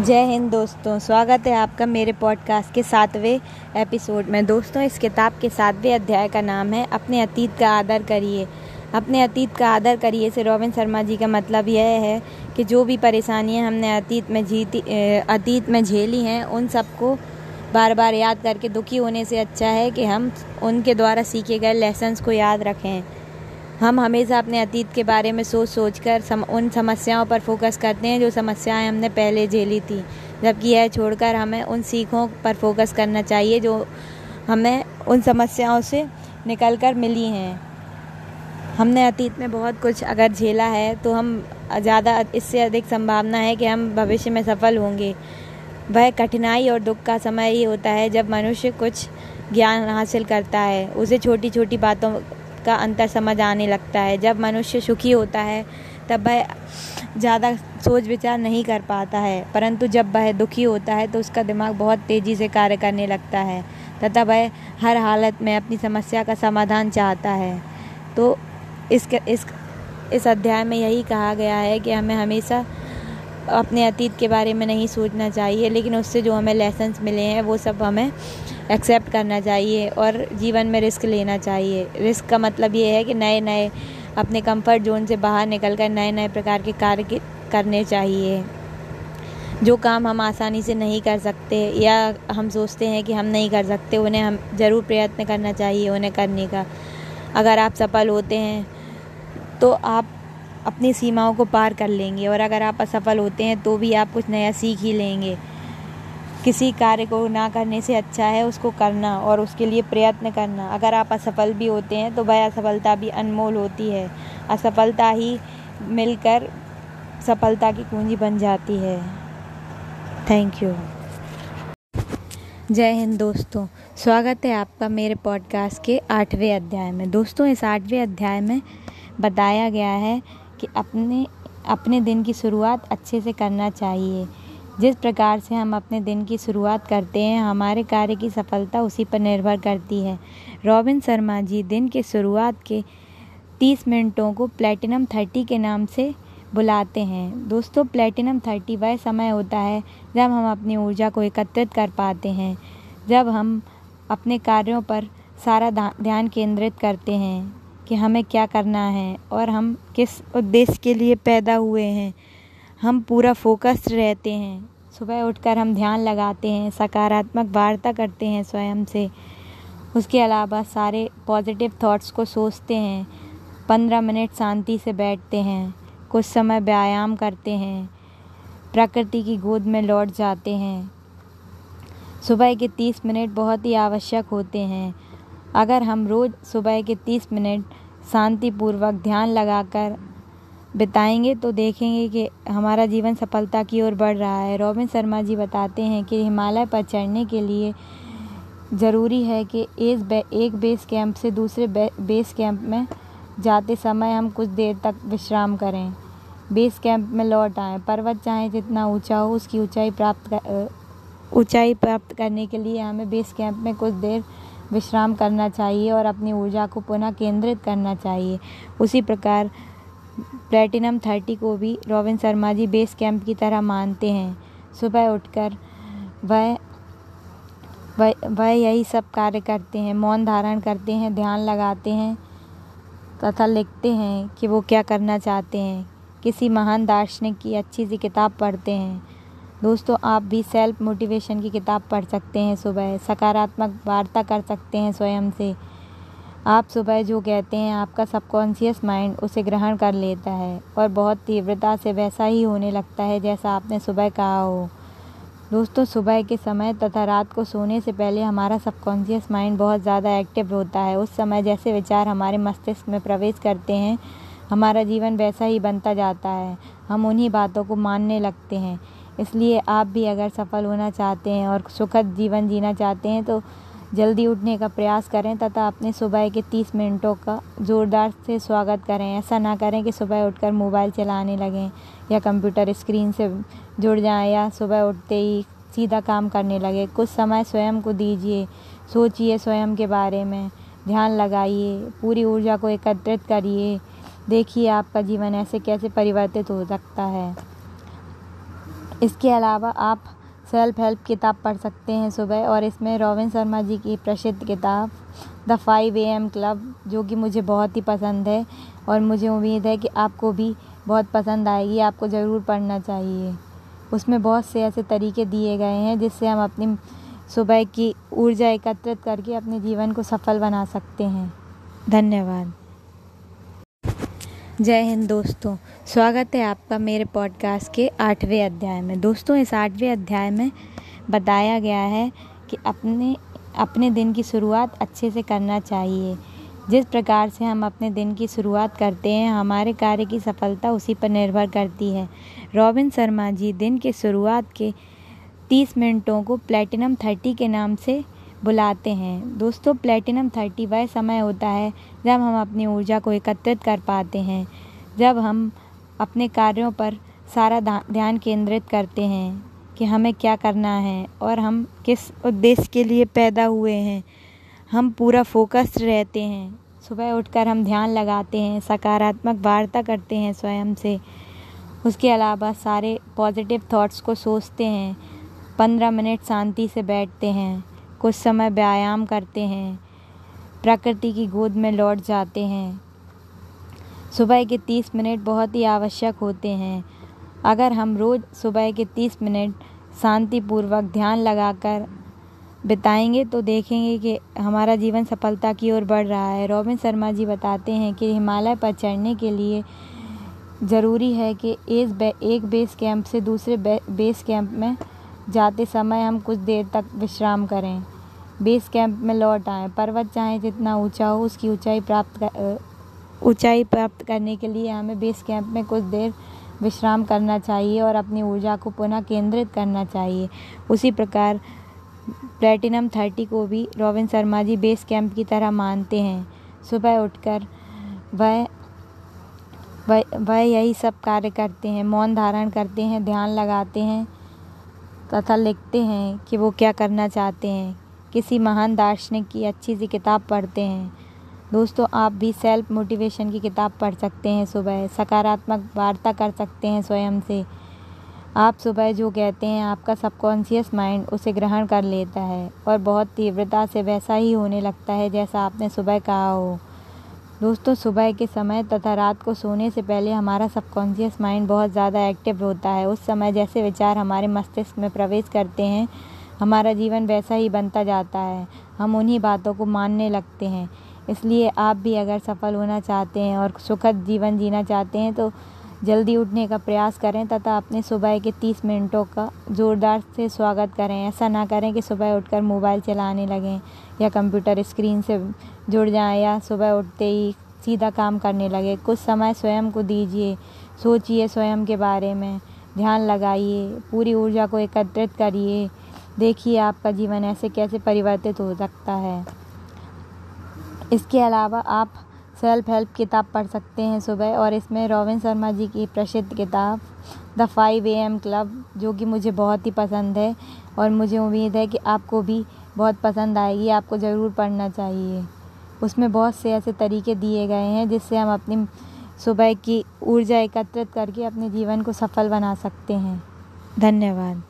जय हिंद दोस्तों, स्वागत है आपका मेरे पॉडकास्ट के सातवें एपिसोड में। दोस्तों, इस किताब के सातवें अध्याय का नाम है, अपने अतीत का आदर करिए। अपने अतीत का आदर करिए से रॉबिन शर्मा जी का मतलब यह है कि जो भी परेशानियाँ हमने अतीत में जीती अतीत में झेली हैं, उन सबको बार बार याद करके दुखी होने से अच्छा है कि हम उनके द्वारा सीखे गए लेसन्स को याद रखें। हम हमेशा अपने अतीत के बारे में सोच सोच कर सम, उन समस्याओं पर फोकस करते हैं जो समस्याएँ हमने पहले झेली थी। जबकि यह छोड़कर हमें उन सीखों पर फोकस करना चाहिए जो हमें उन समस्याओं से निकल कर मिली हैं। हमने अतीत में बहुत कुछ अगर झेला है तो हम ज़्यादा इससे अधिक संभावना है कि हम भविष्य में सफल होंगे। वह कठिनाई और दुख का समय ही होता है जब मनुष्य कुछ ज्ञान हासिल करता है। उसे छोटी छोटी बातों का अंतर समझ आने लगता है। जब मनुष्य सुखी होता है, तब वह ज़्यादा सोच विचार नहीं कर पाता है। परंतु जब वह दुखी होता है तो उसका दिमाग बहुत तेज़ी से कार्य करने लगता है, तथा वह हर हालत में अपनी समस्या का समाधान चाहता है। तो इस इस इस अध्याय में यही कहा गया है कि हमें हमेशा अपने अतीत के बारे में नहीं सोचना चाहिए, लेकिन उससे जो हमें लेसन्स मिले हैं, वो सब हमें एक्सेप्ट करना चाहिए और जीवन में रिस्क लेना चाहिए। रिस्क का मतलब ये है कि नए नए अपने कंफर्ट जोन से बाहर निकल कर नए नए प्रकार के कार्य करने चाहिए। जो काम हम आसानी से नहीं कर सकते या हम सोचते हैं कि हम नहीं कर सकते, उन्हें हम ज़रूर प्रयत्न करना चाहिए उन्हें करने का। अगर आप सफल होते हैं तो आप अपनी सीमाओं को पार कर लेंगे और अगर आप असफल होते हैं तो भी आप कुछ नया सीख ही लेंगे। किसी कार्य को ना करने से अच्छा है उसको करना और उसके लिए प्रयत्न करना। अगर आप असफल भी होते हैं तो वह असफलता भी अनमोल होती है। असफलता ही मिलकर सफलता की कुंजी बन जाती है। थैंक यू जय हिंद दोस्तों। स्वागत है आपका मेरे पॉडकास्ट के आठवें अध्याय में। दोस्तों, इस आठवें अध्याय में बताया गया है कि अपने अपने दिन की शुरुआत अच्छे से करना चाहिए। जिस प्रकार से हम अपने दिन की शुरुआत करते हैं, हमारे कार्य की सफलता उसी पर निर्भर करती है। रॉबिन शर्मा जी, दिन के शुरुआत के तीस मिनटों को प्लेटिनम थर्टी के नाम से बुलाते हैं। दोस्तों, प्लेटिनम थर्टी वह समय होता है जब हम अपनी ऊर्जा को एकत्रित कर पाते हैं, जब हम अपने कार्यों पर सारा ध्यान केंद्रित करते हैं कि हमें क्या करना है और हम किस उद्देश्य के लिए पैदा हुए हैं। हम पूरा फोकस्ड रहते हैं। सुबह उठकर हम ध्यान लगाते हैं, सकारात्मक वार्ता करते हैं स्वयं से। उसके अलावा सारे पॉजिटिव थॉट्स को सोचते हैं। पंद्रह मिनट शांति से बैठते हैं। कुछ समय व्यायाम करते हैं। प्रकृति की गोद में लौट जाते हैं। सुबह के तीस मिनट बहुत ही आवश्यक होते हैं। अगर हम रोज़ सुबह के तीस मिनट शांतिपूर्वक ध्यान लगाकर बिताएँगे तो देखेंगे कि हमारा जीवन सफलता की ओर बढ़ रहा है। रॉबिन शर्मा जी बताते हैं कि हिमालय पर चढ़ने के लिए ज़रूरी है कि एक एक बेस कैंप से दूसरे बेस कैंप में जाते समय हम कुछ देर तक विश्राम करें। बेस कैंप में लौट आएँ। पर्वत चाहे जितना ऊँचा हो, उसकी ऊंचाई प्राप्त ऊंचाई प्राप्त करने के लिए हमें बेस कैंप में कुछ देर विश्राम करना चाहिए और अपनी ऊर्जा को पुनः केंद्रित करना चाहिए। उसी प्रकार प्लेटिनम थर्टी को भी Robin Sharma ji base camp की तरह मानते हैं। सुबह उठकर वह वह वह यही सब कार्य करते हैं, मौन धारण करते हैं, ध्यान लगाते हैं, तथा लिखते हैं कि वो क्या करना चाहते हैं। किसी महान दार्शनिक की अच्छी सी किताब पढ़ते हैं। दोस्तों, आप भी सेल्फ मोटिवेशन की किताब पढ़ सकते हैं सुबह। सकारात्मक वार्ता कर सकते हैं स्वयं से। आप सुबह जो कहते हैं, आपका सबकॉन्शियस माइंड उसे ग्रहण कर लेता है और बहुत तीव्रता से वैसा ही होने लगता है जैसा आपने सुबह कहा हो। दोस्तों, सुबह के समय तथा रात को सोने से पहले हमारा सबकॉन्शियस माइंड बहुत ज़्यादा एक्टिव होता है। उस समय जैसे विचार हमारे मस्तिष्क में प्रवेश करते हैं, हमारा जीवन वैसा ही बनता जाता है। हम उन्हीं बातों को मानने लगते हैं। इसलिए आप भी अगर सफल होना चाहते हैं और सुखद जीवन जीना चाहते हैं तो जल्दी उठने का प्रयास करें तथा अपने सुबह के तीस मिनटों का ज़ोरदार से स्वागत करें। ऐसा ना करें कि सुबह उठकर मोबाइल चलाने लगें या कंप्यूटर स्क्रीन से जुड़ जाएँ या सुबह उठते ही सीधा काम करने लगे। कुछ समय स्वयं को दीजिए, सोचिए स्वयं के बारे में। ध्यान लगाइए, पूरी ऊर्जा को एकत्रित करिए। देखिए आपका जीवन ऐसे कैसे परिवर्तित हो सकता है। इसके अलावा आप सेल्फ हेल्प किताब पढ़ सकते हैं सुबह और इसमें रोविन शर्मा जी की प्रसिद्ध किताब the five A M club जो कि मुझे बहुत ही पसंद है और मुझे उम्मीद है कि आपको भी बहुत पसंद आएगी, आपको ज़रूर पढ़ना चाहिए। उसमें बहुत से ऐसे तरीके दिए गए हैं जिससे हम अपनी सुबह की ऊर्जा एकत्रित करके अपने जीवन को सफल बना सकते हैं। धन्यवाद। जय हिंद दोस्तों, स्वागत है आपका मेरे पॉडकास्ट के आठवें अध्याय में। दोस्तों, इस आठवें अध्याय में बताया गया है कि अपने अपने दिन की शुरुआत अच्छे से करना चाहिए। जिस प्रकार से हम अपने दिन की शुरुआत करते हैं, हमारे कार्य की सफलता उसी पर निर्भर करती है। रॉबिन शर्मा जी, दिन के शुरुआत के तीस मिनटों को प्लेटिनम थर्टी के नाम से बुलाते हैं। दोस्तों प्लेटिनम थर्टी वह समय होता है जब हम अपनी ऊर्जा को एकत्रित कर पाते हैं, जब हम अपने कार्यों पर सारा ध्यान केंद्रित करते हैं कि हमें क्या करना है और हम किस उद्देश्य के लिए पैदा हुए हैं। हम पूरा फोकस रहते हैं। सुबह उठकर हम ध्यान लगाते हैं, सकारात्मक वार्ता करते हैं स्वयं से। उसके अलावा सारे पॉजिटिव थॉट्स को सोचते हैं। पंद्रह मिनट शांति से बैठते हैं। कुछ समय व्यायाम करते हैं। प्रकृति की गोद में लौट जाते हैं। सुबह के तीस मिनट बहुत ही आवश्यक होते हैं। अगर हम रोज़ सुबह के तीस मिनट शांतिपूर्वक ध्यान लगाकर बिताएँगे तो देखेंगे कि हमारा जीवन सफलता की ओर बढ़ रहा है। रॉबिन शर्मा जी बताते हैं कि हिमालय पर चढ़ने के लिए ज़रूरी है कि इस एक बेस कैंप से दूसरे बे, बेस कैंप में जाते समय हम कुछ देर तक विश्राम करें। बेस कैंप में लौट आएँ, पर्वत चाहे जितना ऊँचा हो उसकी ऊंचाई प्राप्त कर ऊंचाई प्राप्त करने के लिए हमें बेस कैंप में कुछ देर विश्राम करना चाहिए और अपनी ऊर्जा को पुनः केंद्रित करना चाहिए। उसी प्रकार, प्लेटिनम थर्टी को भी Robin Sharma ji base camp की तरह मानते हैं। सुबह उठकर वह वह यही सब कार्य करते हैं, मौन धारण करते हैं, ध्यान लगाते हैं, तथा लिखते हैं कि वो क्या करना चाहते हैं। किसी महान दार्शनिक की अच्छी सी किताब पढ़ते हैं। दोस्तों, आप भी सेल्फ मोटिवेशन की किताब पढ़ सकते हैं सुबह। सकारात्मक वार्ता कर सकते हैं स्वयं से। आप सुबह जो कहते हैं, आपका सबकॉन्शियस माइंड उसे ग्रहण कर लेता है और बहुत तीव्रता से वैसा ही होने लगता है जैसा आपने सुबह कहा हो। दोस्तों, सुबह के समय तथा रात को सोने से पहले हमारा सबकॉन्शियस माइंड बहुत ज़्यादा एक्टिव होता है। उस समय जैसे विचार हमारे मस्तिष्क में प्रवेश करते हैं हमारा जीवन वैसा ही बनता जाता है। हम उन्हीं बातों को मानने लगते हैं। इसलिए आप भी अगर सफल होना चाहते हैं और सुखद जीवन जीना चाहते हैं तो जल्दी उठने का प्रयास करें तथा अपने सुबह के तीस मिनटों का ज़ोरदार से स्वागत करें। ऐसा ना करें कि सुबह उठकर मोबाइल चलाने लगें या कंप्यूटर स्क्रीन से जुड़ जाएँ या सुबह उठते ही सीधा काम करने लगे। कुछ समय स्वयं को दीजिए, सोचिए स्वयं के बारे में। ध्यान लगाइए, पूरी ऊर्जा को एकत्रित करिए। देखिए आपका जीवन ऐसे कैसे परिवर्तित हो सकता है। इसके अलावा आप सेल्फ हेल्प किताब पढ़ सकते हैं सुबह और इसमें रोविन शर्मा जी की प्रसिद्ध किताब the five A M club जो कि मुझे बहुत ही पसंद है और मुझे उम्मीद है कि आपको भी बहुत पसंद आएगी, आपको ज़रूर पढ़ना चाहिए। उसमें बहुत से ऐसे तरीके दिए गए हैं जिससे हम अपनी सुबह की ऊर्जा एकत्रित करके अपने जीवन को सफल बना सकते हैं। धन्यवाद।